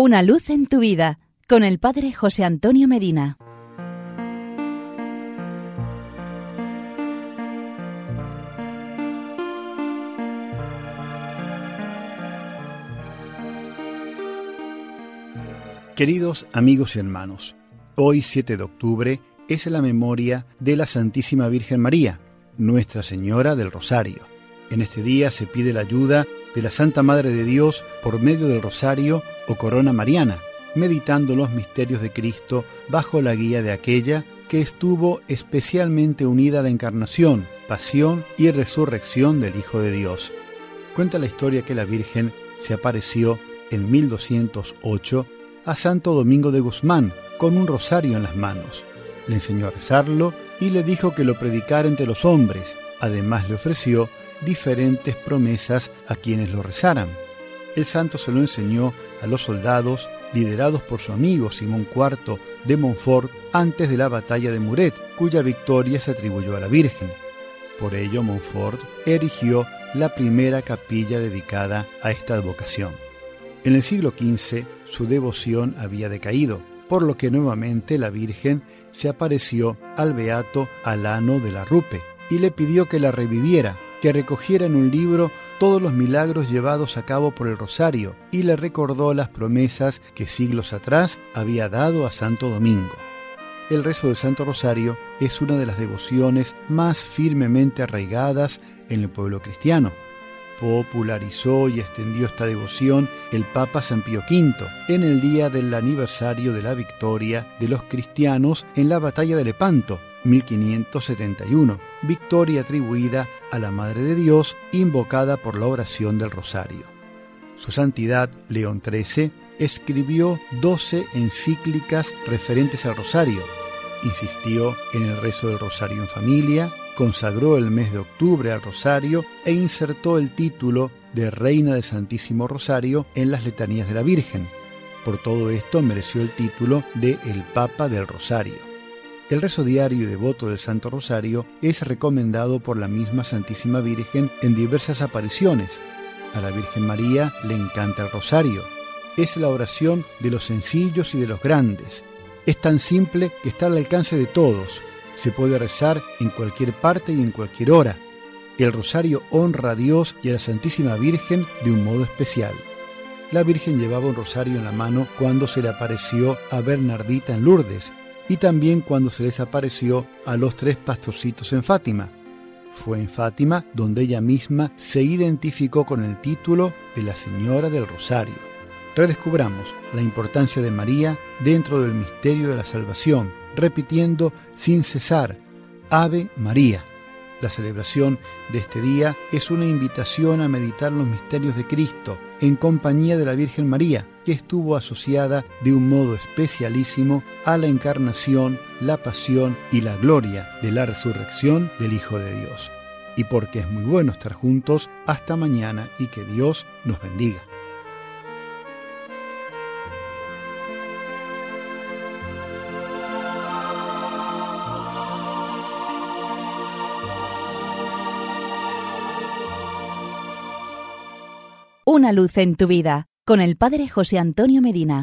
Una luz en tu vida con el Padre José Antonio Medina. Queridos amigos y hermanos, hoy 7 de octubre es la memoria de la Santísima Virgen María, Nuestra Señora del Rosario. En este día se pide la ayuda de la Santa Madre de Dios por medio del rosario o corona mariana, meditando los misterios de Cristo bajo la guía de aquella que estuvo especialmente unida a la encarnación, pasión y resurrección del Hijo de Dios. Cuenta la historia que la Virgen se apareció en 1208 a Santo Domingo de Guzmán con un rosario en las manos. Le enseñó a rezarlo y le dijo que lo predicara entre los hombres. Además le ofreció diferentes promesas a quienes lo rezaran. El santo se lo enseñó a los soldados liderados por su amigo Simón IV de Montfort antes de la batalla de Muret, cuya victoria se atribuyó a la Virgen. Por ello Montfort erigió la primera capilla dedicada a esta advocación. En el siglo XV su devoción había decaído, por lo que nuevamente la Virgen se apareció al beato Alano de la Rupe y le pidió que la reviviera que recogiera en un libro todos los milagros llevados a cabo por el Rosario y le recordó las promesas que siglos atrás había dado a Santo Domingo. El rezo del Santo Rosario es una de las devociones más firmemente arraigadas en el pueblo cristiano. Popularizó y extendió esta devoción el Papa San Pío V en el día del aniversario de la victoria de los cristianos en la batalla de Lepanto, 1571, victoria atribuida a la Madre de Dios invocada por la oración del Rosario. Su Santidad León XIII escribió 12 encíclicas referentes al Rosario, insistió en el rezo del Rosario en familia, consagró el mes de octubre al Rosario e insertó el título de Reina del Santísimo Rosario en las letanías de la Virgen. Por todo esto mereció el título de El Papa del Rosario. El rezo diario y devoto del Santo Rosario es recomendado por la misma Santísima Virgen en diversas apariciones. A la Virgen María le encanta el rosario. Es la oración de los sencillos y de los grandes. Es tan simple que está al alcance de todos. Se puede rezar en cualquier parte y en cualquier hora. El rosario honra a Dios y a la Santísima Virgen de un modo especial. La Virgen llevaba un rosario en la mano cuando se le apareció a Bernardita en Lourdes y también cuando se les apareció a los tres pastorcitos en Fátima. Fue en Fátima donde ella misma se identificó con el título de la Señora del Rosario. Redescubramos la importancia de María dentro del misterio de la salvación, repitiendo sin cesar, Ave María. La celebración de este día es una invitación a meditar los misterios de Cristo en compañía de la Virgen María, que estuvo asociada de un modo especialísimo a la encarnación, la pasión y la gloria de la resurrección del Hijo de Dios. Y porque es muy bueno estar juntos, hasta mañana y que Dios nos bendiga. Una luz en tu vida con el Padre José Antonio Medina.